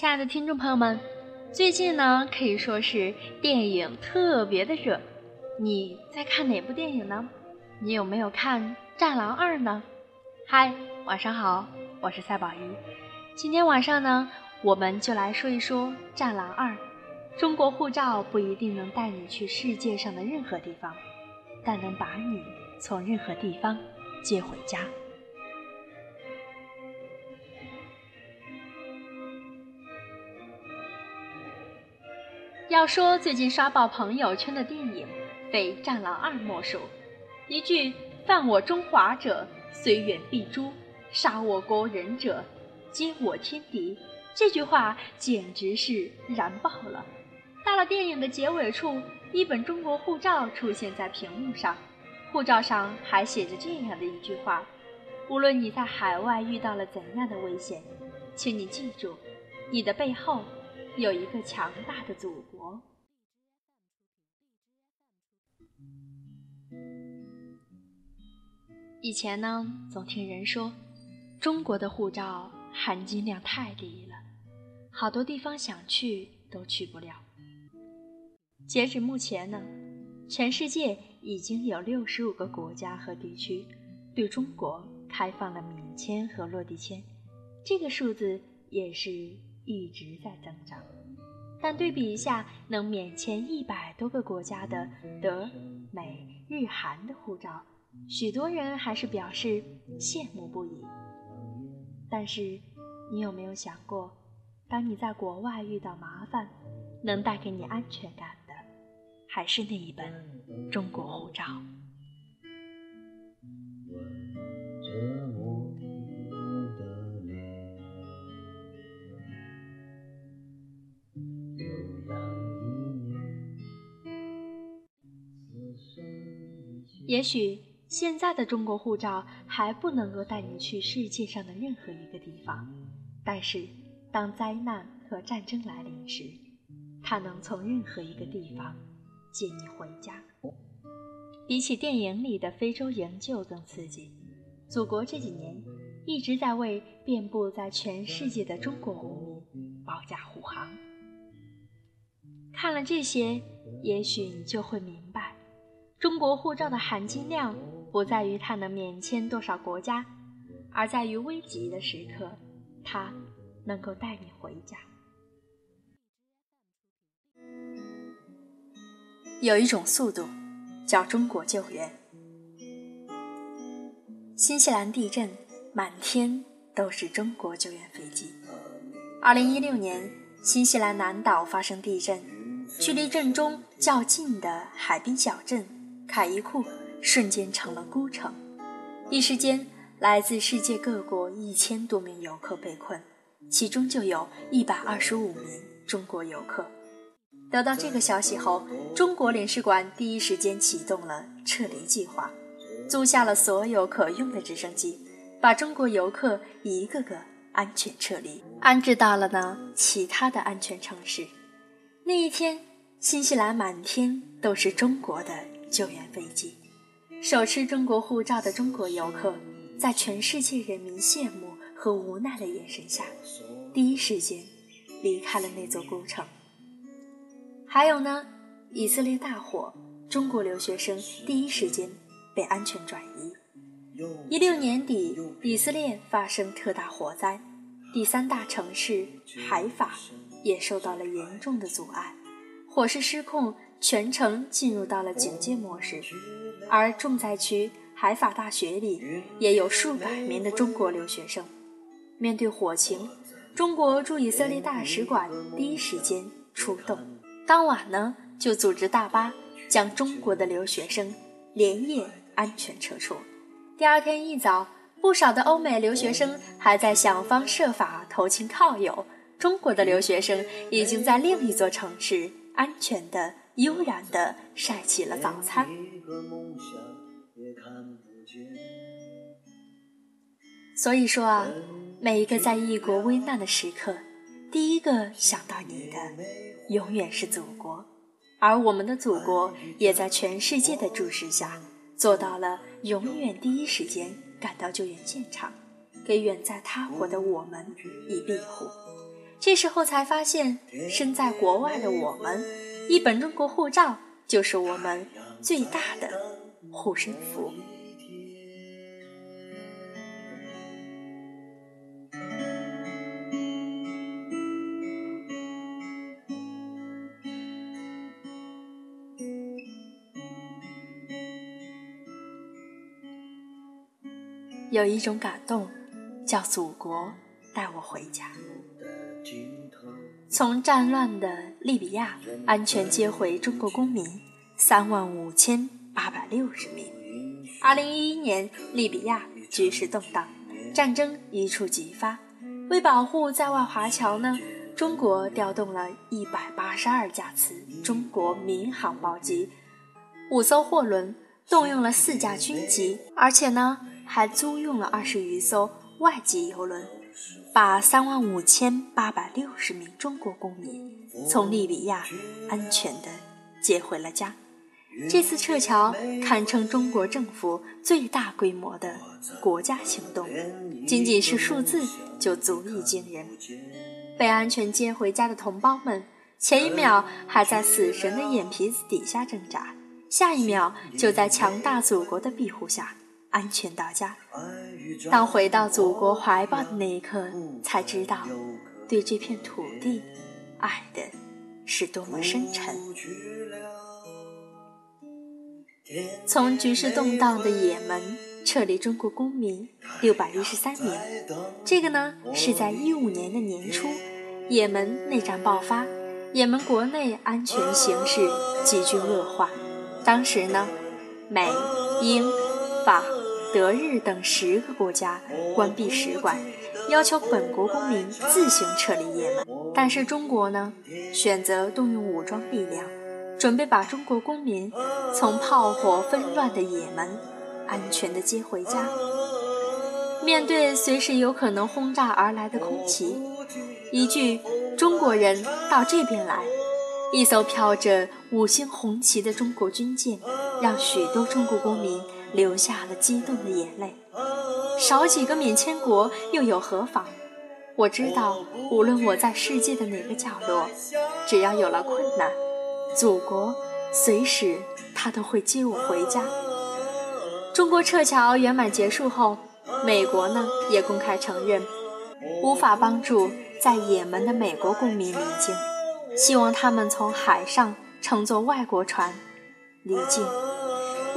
亲爱的听众朋友们，最近呢可以说是电影特别的热，你在看哪部电影呢？你有没有看《战狼二》呢？嗨，晚上好，我是赛宝仪。今天晚上呢，我们就来说一说《战狼二》。中国护照不一定能带你去世界上的任何地方，但能把你从任何地方接回家。要说最近刷爆朋友圈的电影，非《战狼二》莫属。一句“犯我中华者，虽远必诛；杀我国人者，皆我天敌”，这句话简直是燃爆了。到了电影的结尾处，一本中国护照出现在屏幕上，护照上还写着这样的一句话：“无论你在海外遇到了怎样的危险，请你记住，你的背后。”有一个强大的祖国。以前呢，总听人说，中国的护照含金量太低了，好多地方想去都去不了。截止目前呢，全世界已经有六十五个国家和地区对中国开放了免签和落地签，这个数字也是。一直在增长，但对比一下能免签一百多个国家的德、美、日、韩的护照，许多人还是表示羡慕不已。但是，你有没有想过，当你在国外遇到麻烦，能带给你安全感的，还是那一本中国护照？也许现在的中国护照还不能够带你去世界上的任何一个地方，但是当灾难和战争来临时，它能从任何一个地方接你回家。比起电影里的非洲营救更刺激，祖国这几年一直在为遍布在全世界的中国公民保驾护航。看了这些，也许你就会明白。中国护照的含金量不在于它能免签多少国家，而在于危急的时刻，它能够带你回家。有一种速度，叫中国救援。新西兰地震，满天都是中国救援飞机。二零一六年，新西兰南岛发生地震，距离震中较近的海滨小镇。凯伊库瞬间成了孤城，一时间，来自世界各国一千多名游客被困，其中就有一百二十五名中国游客。得到这个消息后，中国领事馆第一时间启动了撤离计划，租下了所有可用的直升机，把中国游客一个个安全撤离，安置到了呢其他的安全城市。那一天，新西兰满天都是中国的。救援飞机，手持中国护照的中国游客，在全世界人民羡慕和无奈的眼神下，第一时间离开了那座孤城。还有呢，以色列大火，中国留学生第一时间被安全转移。一六年底，以色列发生特大火灾，第三大城市海法也受到了严重的阻碍，火势失控。全程进入到了警戒模式，而重灾区海法大学里也有数百名的中国留学生。面对火情，中国驻以色列大使馆第一时间出动，当晚呢就组织大巴将中国的留学生连夜安全撤出。第二天一早，不少的欧美留学生还在想方设法投亲靠友，中国的留学生已经在另一座城市安全的。悠然地晒起了早餐。所以说啊，每一个在异国危难的时刻，第一个想到你的，永远是祖国。而我们的祖国，也在全世界的注视下，做到了永远第一时间赶到救援现场，给远在他国的我们以庇护。这时候才发现，身在国外的我们，一本中国护照就是我们最大的护身符。有一种感动，叫祖国带我回家。从战乱的利比亚安全接回中国公民三万五千八百六十名。二零一一年，利比亚局势动荡，战争一触即发。为保护在外华侨呢，中国调动了一百八十二架次中国民航包机，五艘货轮，动用了四架军机，而且呢。还租用了二十余艘外籍游轮，把三万五千八百六十名中国公民从利比亚安全地接回了家。这次撤侨堪称中国政府最大规模的国家行动，仅仅是数字就足以惊人。被安全接回家的同胞们，前一秒还在死神的眼皮子底下挣扎，下一秒就在强大祖国的庇护下。安全到家。当回到祖国怀抱的那一刻，才知道对这片土地爱的是多么深沉。从局势动荡的也门撤离中国公民六百一十三名，这个呢是在一五年的年初，也门内战爆发，也门国内安全形势急剧恶化。当时呢，美、英、法。德日等十个国家关闭使馆，要求本国公民自行撤离也门。但是中国呢，选择动用武装力量，准备把中国公民从炮火纷乱的也门安全地接回家。面对随时有可能轰炸而来的空袭，一句“中国人到这边来”，一艘飘着五星红旗的中国军舰，让许多中国公民。流下了激动的眼泪，少几个免签国又有何妨？我知道，无论我在世界的哪个角落，只要有了困难，祖国随时他都会接我回家。中国撤侨圆满结束后，美国呢也公开承认无法帮助在也门的美国公民离境，希望他们从海上乘坐外国船离境。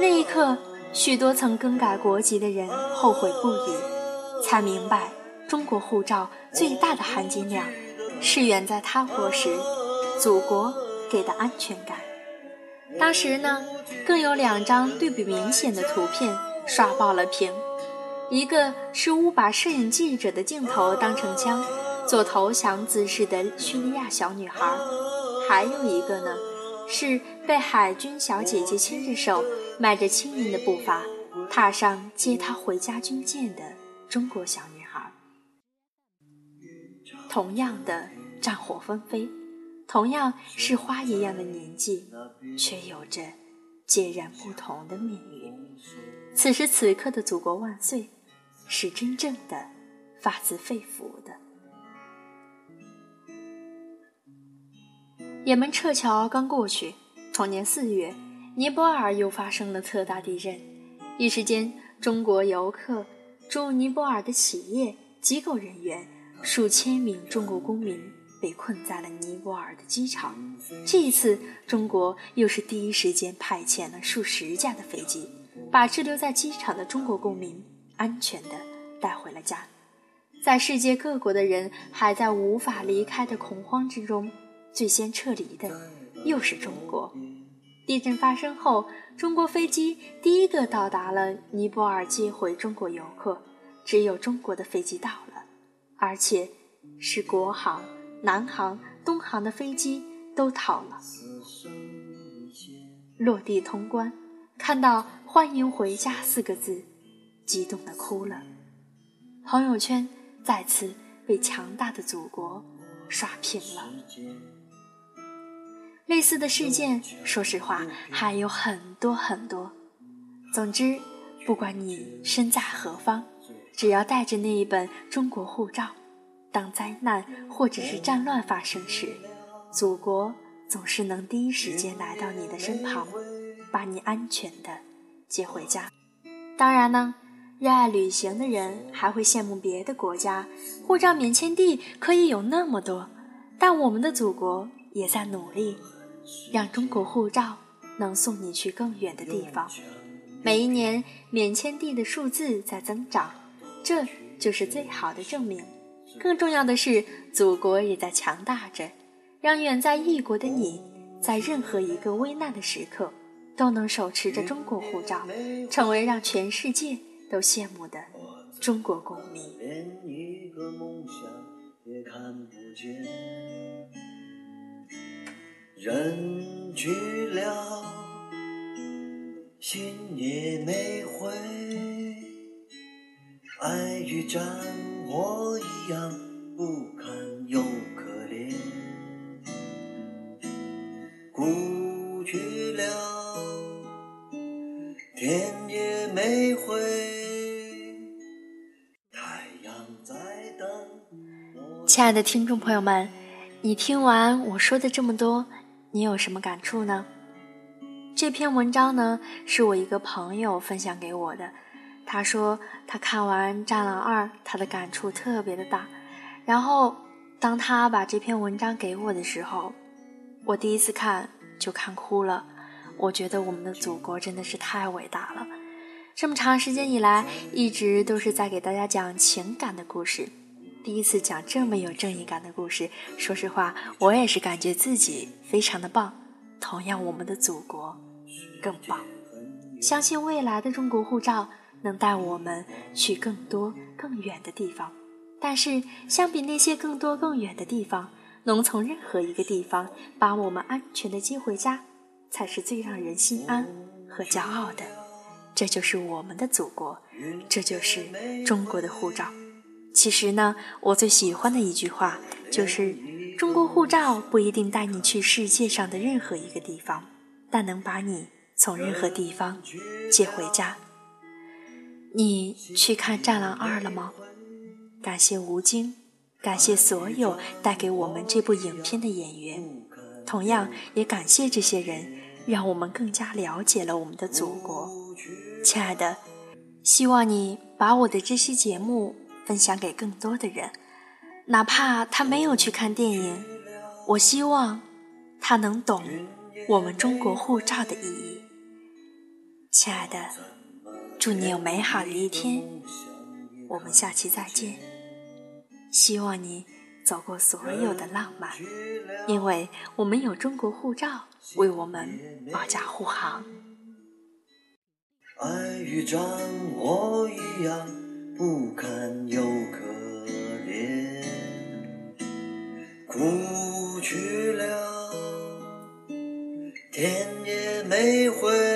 那一刻。许多曾更改国籍的人后悔不已，才明白中国护照最大的含金量是远在他国时祖国给的安全感。当时呢，更有两张对比明显的图片刷爆了屏，一个是误把摄影记者的镜头当成枪做投降姿势的叙利亚小女孩，还有一个呢。是被海军小姐姐牵着手，迈着轻盈的步伐，踏上接她回家军舰的中国小女孩。同样的战火纷飞，同样是花一样的年纪，却有着截然不同的命运。此时此刻的祖国万岁，是真正的发自肺腑的。也门撤侨刚过去，同年四月，尼泊尔又发生了特大地震。一时间，中国游客、驻尼泊尔的企业、机构人员，数千名中国公民被困在了尼泊尔的机场。这一次，中国又是第一时间派遣了数十架的飞机，把滞留在机场的中国公民安全地带回了家。在世界各国的人还在无法离开的恐慌之中。最先撤离的又是中国。地震发生后，中国飞机第一个到达了尼泊尔接回中国游客。只有中国的飞机到了，而且是国航、南航、东航的飞机都逃了。落地通关，看到“欢迎回家”四个字，激动的哭了。朋友圈再次被强大的祖国刷屏了。类似的事件，说实话还有很多很多。总之，不管你身在何方，只要带着那一本中国护照，当灾难或者是战乱发生时，祖国总是能第一时间来到你的身旁，把你安全的接回家。当然呢，热爱旅行的人还会羡慕别的国家护照免签地可以有那么多，但我们的祖国也在努力，让中国护照能送你去更远的地方。每一年免签地的数字在增长，这就是最好的证明。更重要的是，祖国也在强大着，让远在异国的你，在任何一个危难的时刻，都能手持着中国护照，成为让全世界都羡慕的中国公民。人去了，心也没回，爱与战。火一样不堪又可怜，故去了，天也没回，太阳在等。亲爱的听众朋友们，你听完我说的这么多，你有什么感触呢？这篇文章呢，是我一个朋友分享给我的。他说他看完《战狼二》，他的感触特别的大。然后，当他把这篇文章给我的时候，我第一次看就看哭了。我觉得我们的祖国真的是太伟大了。这么长时间以来，一直都是在给大家讲情感的故事。第一次讲这么有正义感的故事，说实话，我也是感觉自己非常的棒。同样，我们的祖国更棒。相信未来的中国护照。能带我们去更多更远的地方，但是相比那些更多更远的地方，能从任何一个地方把我们安全的接回家，才是最让人心安和骄傲的。这就是我们的祖国，这就是中国的护照。其实呢，我最喜欢的一句话就是：中国护照不一定带你去世界上的任何一个地方，但能把你从任何地方接回家。你去看《战狼二》了吗？感谢吴京，感谢所有带给我们这部影片的演员，同样也感谢这些人，让我们更加了解了我们的祖国。亲爱的，希望你把我的这期节目分享给更多的人，哪怕他没有去看电影，我希望他能懂我们中国护照的意义。亲爱的。祝你有美好的一天，我们下期再见。希望你走过所有的浪漫，因为我们有中国护照为我们保驾护航。爱与战火一样不堪又可怜，哭去了，天也没回。